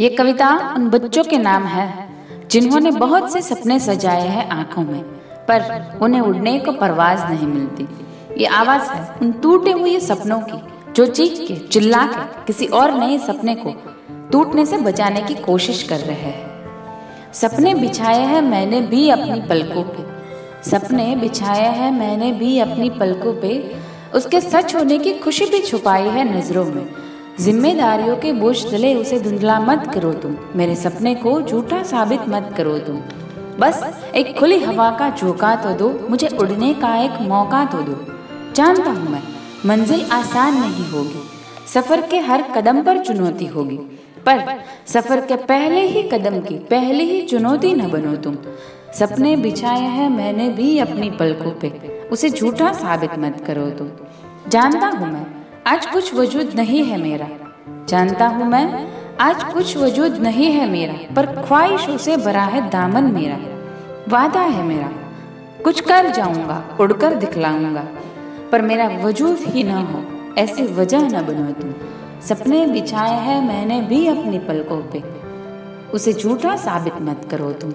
ये कविता उन बच्चों के नाम है, जिन्होंने बहुत से सपने सजाए हैं आँखों में, पर उन्हें उड़ने को परवाज नहीं मिलती। ये आवाज़ है उन टूटे हुए सपनों की, जो चीख के, चिल्ला के, किसी और नए सपने को टूटने से बचाने की कोशिश कर रहे हैं। सपने बिछाए हैं मैंने भी अपनी पलकों पे। सपने बिछाए हैं मैंने भी अपनी पलकों पे। उसके सच होने की खुशी भी छुपाई है नज़रों में। जिम्मेदारियों के बोझ तले उसे धुंधला मत करो तुम। मेरे सपने को झूठा साबित मत करो तुम। बस एक खुली हवा का झोंका तो दो, मुझे उड़ने का एक मौका तो दो। जानता हूँ मैं, मंजिल आसान नहीं होगी। सफ़र के हर कदम पर चुनौती होगी। पर सफ़र के पहले ही कदम की, पहले ही चुनौती न बनो तुम। सपने बिछाए हैं मैंने भी अपनी पलकों पे। उसे झूठा साबित मत करो तुम। जानता हूँ मैं आज कुछ वजूद नहीं है मेरा। जानता हूँ मैं, आज कुछ वजूद नहीं है मेरा, पर ख्वाहिशों से भरा है दामन मेरा। वादा है मेरा, कुछ कर जाऊँगा, उड़कर दिखलाऊँगा, पर मेरा वजूद ही ना हो, ऐसी वजह न बनो तुम। सपने बिछाए हैं मैंने भी अपनी पलकों पे। उसे झूठा साबित मत करो तुम।